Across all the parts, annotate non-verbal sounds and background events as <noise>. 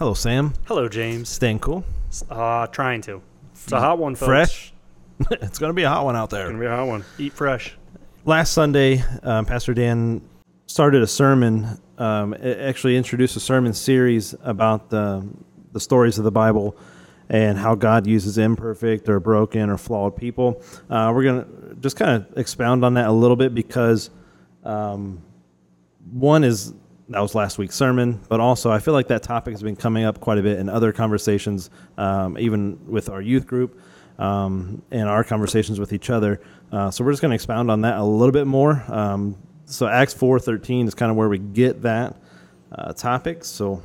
Hello, Sam. Hello, James. Staying cool. Uh, trying to. It's a hot one, folks. Fresh. <laughs> it's going to be a hot one out there. It's Gonna be a hot one. Eat fresh. Last Sunday, um, Pastor Dan started a sermon, um, actually introduced a sermon series about the, the stories of the Bible and how God uses imperfect or broken or flawed people. Uh, we're going to just kind of expound on that a little bit because um, one is that was last week's sermon, but also I feel like that topic has been coming up quite a bit in other conversations, um, even with our youth group um, and our conversations with each other. Uh, so we're just going to expound on that a little bit more. Um, so Acts four thirteen is kind of where we get that uh, topic. So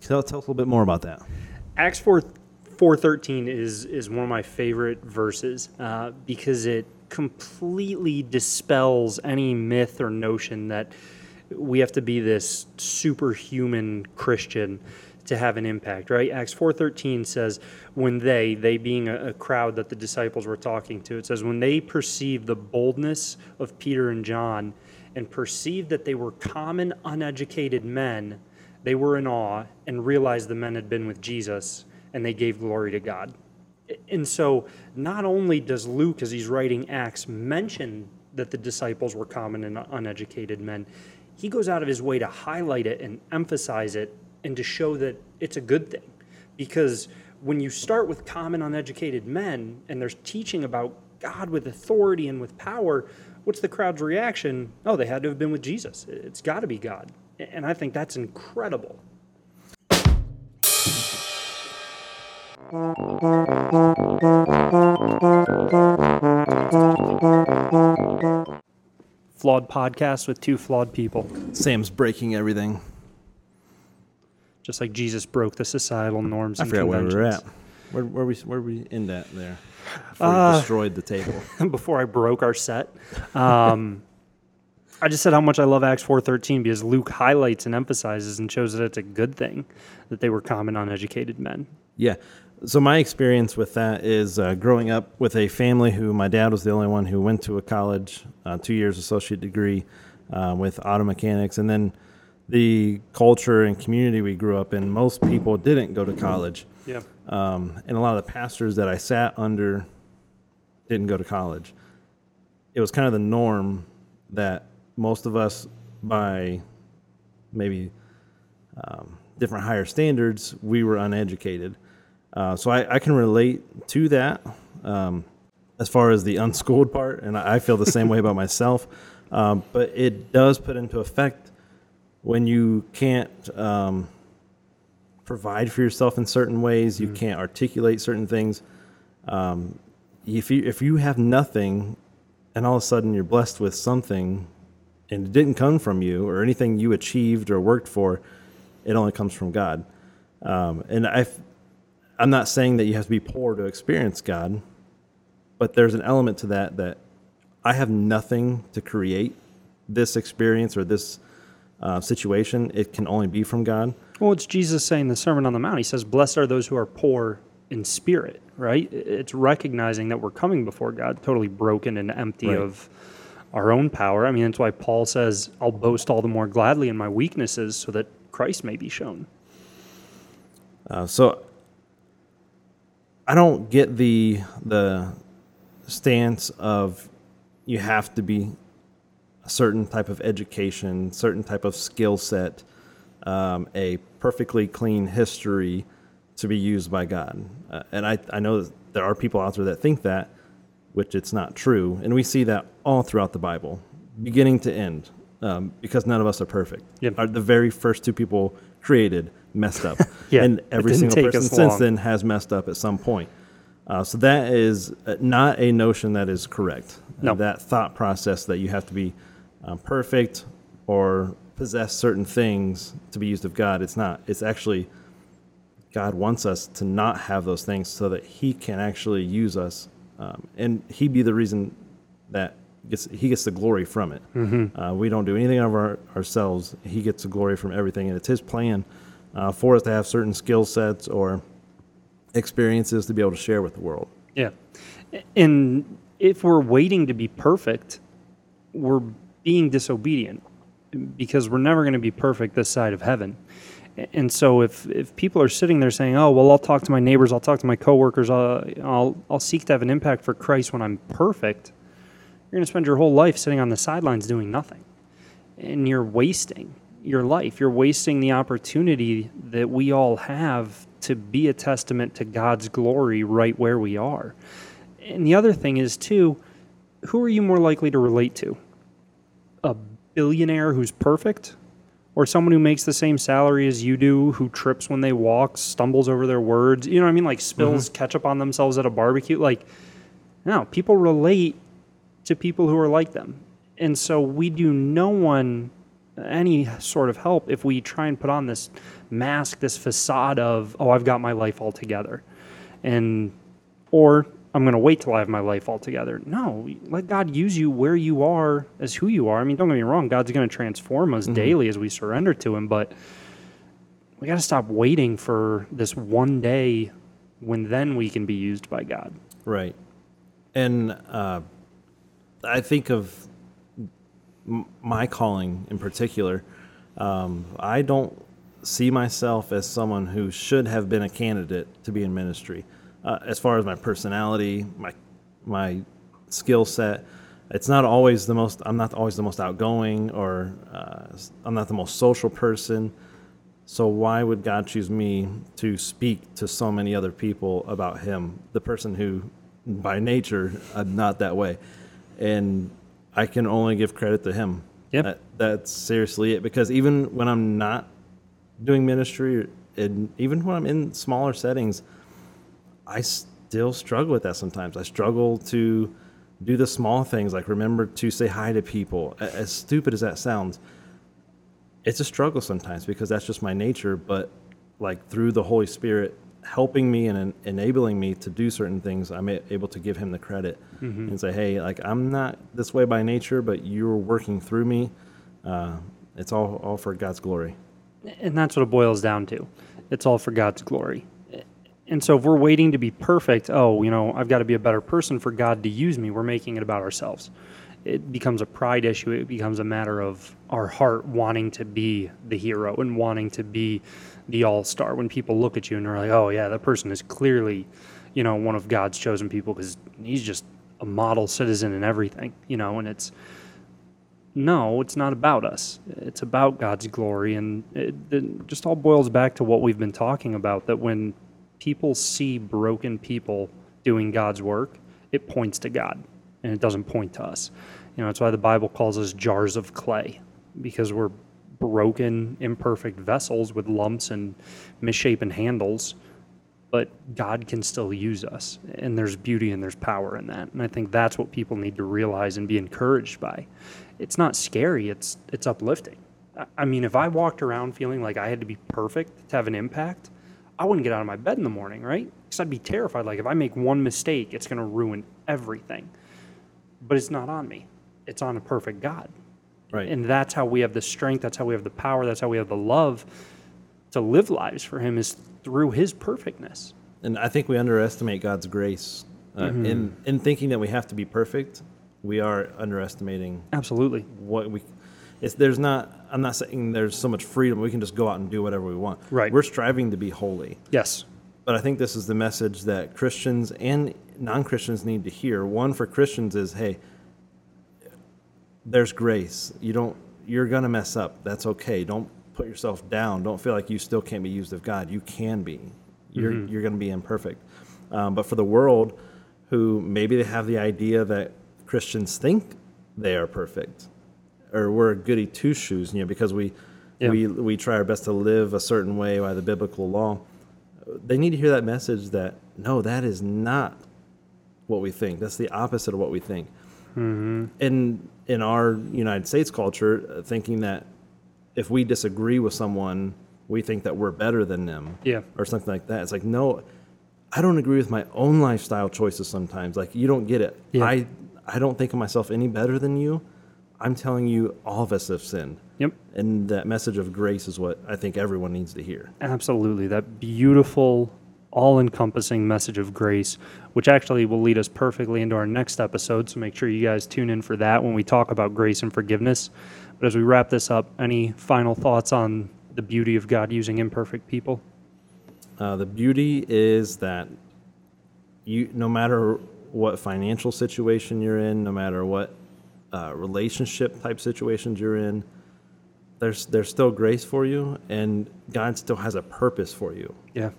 tell, tell us a little bit more about that. Acts four four thirteen is is one of my favorite verses uh, because it completely dispels any myth or notion that we have to be this superhuman Christian to have an impact, right? Acts 4:13 says when they, they being a, a crowd that the disciples were talking to, it says when they perceived the boldness of Peter and John and perceived that they were common uneducated men, they were in awe and realized the men had been with Jesus and they gave glory to God. And so not only does Luke as he's writing Acts mention that the disciples were common and uneducated men, he goes out of his way to highlight it and emphasize it and to show that it's a good thing. Because when you start with common uneducated men and there's teaching about God with authority and with power, what's the crowd's reaction? Oh, they had to have been with Jesus. It's got to be God. And I think that's incredible. Flawed podcast with two flawed people. Sam's breaking everything. just like Jesus broke the societal norms. I and forgot where we were at. Where, where we where we end at there? Before Uh, we destroyed the table. <laughs> Before I broke our set, um, I just said how much I love Acts four thirteen because Luke highlights and emphasizes and shows that it's a good thing that they were common uneducated men. Yeah. So my experience with that is uh, growing up with a family who my dad was the only one who went to a college, uh, two years associate degree uh, with auto mechanics, and then the culture and community we grew up in. Most people didn't go to college, Yeah. um, and a lot of the pastors that I sat under didn't go to college. It was kind of the norm that most of us, by maybe um, different higher standards, we were uneducated. Uh, so I, I can relate to that um, as far as the unschooled part, and I I feel the same way about myself. Um, but it does put into effect when you can't um, provide for yourself in certain ways, you can't articulate certain things. Um, if you if you have nothing, and all of a sudden you're blessed with something, and it didn't come from you or anything you achieved or worked for, it only comes from God. Um, and I, I'm not saying that you have to be poor to experience God, but there's an element to that that I have nothing to create this experience or this uh, situation. It can only be from God. Well, it's Jesus saying in the Sermon on the Mount. He says, "Blessed are those who are poor in spirit." Right? It's recognizing that we're coming before God totally broken and empty Right. of our own power. I mean, that's why Paul says, "I'll boast all the more gladly in my weaknesses, so that Christ may be shown." Uh, so I don't get the the stance of you have to be a certain type of education, certain type of skill set, um, a perfectly clean history to be used by God. Uh, and I, I know that there are people out there that think that, which it's not true. And we see that all throughout the Bible, beginning to end, um, because none of us are perfect. Yep. Are the very first two people created messed up. <laughs> Yeah, and every single person since then has messed up at some point. Uh, so that is uh, not a notion that is correct. Uh, that thought process that you have to be um, perfect or possess certain things to be used of God, it's not. It's actually God wants us to not have those things so that He can actually use us, um, and He be the reason that gets He gets the glory from it. Mm-hmm. Uh, we don't do anything of our, ourselves. He gets the glory from everything, and it's His plan uh, for us to have certain skill sets or experiences to be able to share with the world. Yeah. And if we're waiting to be perfect, we're being disobedient because we're never going to be perfect this side of heaven. And so if, if people are sitting there saying, oh, well, I'll talk to my neighbors, I'll talk to my coworkers, uh, I'll, I'll seek to have an impact for Christ when I'm perfect, you're going to spend your whole life sitting on the sidelines doing nothing. And you're wasting your life. You're wasting the opportunity that we all have to be a testament to God's glory right where we are. And the other thing is, too, who are you more likely to relate to? A billionaire who's perfect? Or someone who makes the same salary as you do, who trips when they walk, stumbles over their words, you know what I mean? Like spills mm-hmm. ketchup on themselves at a barbecue. Like, no, people relate to people who are like them. And so we do no one any sort of help if we try and put on this mask, this facade of, oh, I've got my life all together. And, or I'm going to wait till I have my life all together. No, let God use you where you are as who you are. I mean, don't get me wrong, God's going to transform us daily as we surrender to Him, but we got to stop waiting for this one day when then we can be used by God. Right. And uh, I think of my calling in particular. Um, I don't see myself as someone who should have been a candidate to be in ministry. Uh, as far as my personality, my my skill set, it's not always the most. I'm not always the most outgoing, or uh, I'm not the most social person. So why would God choose me to speak to so many other people about Him, the person who, by nature, I'm not that way, and I can only give credit to Him. Yep. That, that's seriously it. Because even when I'm not doing ministry, and even when I'm in smaller settings, I still struggle with that sometimes. I struggle to do the small things, like remember to say hi to people. As stupid as that sounds, it's a struggle sometimes because that's just my nature. But like through the Holy Spirit helping me and en- enabling me to do certain things, I'm a- able to give Him the credit and say, "Hey, like I'm not this way by nature, but you're working through me. Uh, it's all all for God's glory." And that's what it boils down to. It's all for God's glory. And so if we're waiting to be perfect, oh, you know, I've got to be a better person for God to use me, we're making it about ourselves. It becomes a pride issue. It becomes a matter of our heart wanting to be the hero and wanting to be the all star. When people look at you and they're like, oh, yeah, that person is clearly, you know, one of God's chosen people because he's just a model citizen and everything, you know, and it's, no, it's not about us. It's about God's glory. And it, it just all boils back to what we've been talking about that when people see broken people doing God's work, it points to God and it doesn't point to us. You know, that's why the Bible calls us jars of clay because we're broken, imperfect vessels with lumps and misshapen handles. But God can still use us, and there's beauty and there's power in that. And I think that's what people need to realize and be encouraged by it's not scary it's it's uplifting I- mean if i walked around feeling like i had to be perfect to have an impact i wouldn't get out of my bed in the morning right because i'd be terrified like if i make one mistake it's going to ruin everything but it's not on me it's on a perfect god Right. and that's how we have the strength that's how we have the power that's how we have the love to live lives for him is through his perfectness And I think we underestimate God's grace uh, in in thinking that we have to be perfect. We are underestimating absolutely what we. It's there's not. I'm not saying there's so much freedom. We can just go out and do whatever we want. Right. We're striving to be holy, yes but I think this is the message that Christians and non Christians need to hear. One for Christians is, hey, there's grace. You don't. You're gonna mess up. That's okay. Don't put yourself down. Don't feel like you still can't be used of God. You can be. You're you're gonna be imperfect. Um, but for the world, who maybe they have the idea that Christians think they are perfect, or we're goody two shoes, you know, because we Yeah. we we try our best to live a certain way by the biblical law. They need to hear that message that no, that is not what we think. That's the opposite of what we think. In in our United States culture, uh, thinking that if we disagree with someone, we think that we're better than them, Yeah. or something like that. It's like no, I don't agree with my own lifestyle choices sometimes. Like you don't get it. Yeah. I I don't think of myself any better than you. I'm telling you, all of us have sinned. Yep And that message of grace is what I think everyone needs to hear. Absolutely. That beautiful, all encompassing message of grace, which actually will lead us perfectly into our next episode. So make sure you guys tune in for that when we talk about grace and forgiveness. But as we wrap this up, any final thoughts on the beauty of God using imperfect people? Uh, the beauty is that you, no matter what financial situation you're in, no matter what uh, relationship type situations you're in, there's there's still grace for you, and God still has a purpose for you, Yeah.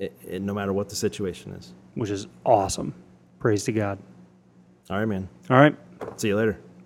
i i no matter what the situation is. Which is awesome. Praise to God. All right, man. All right. See you later.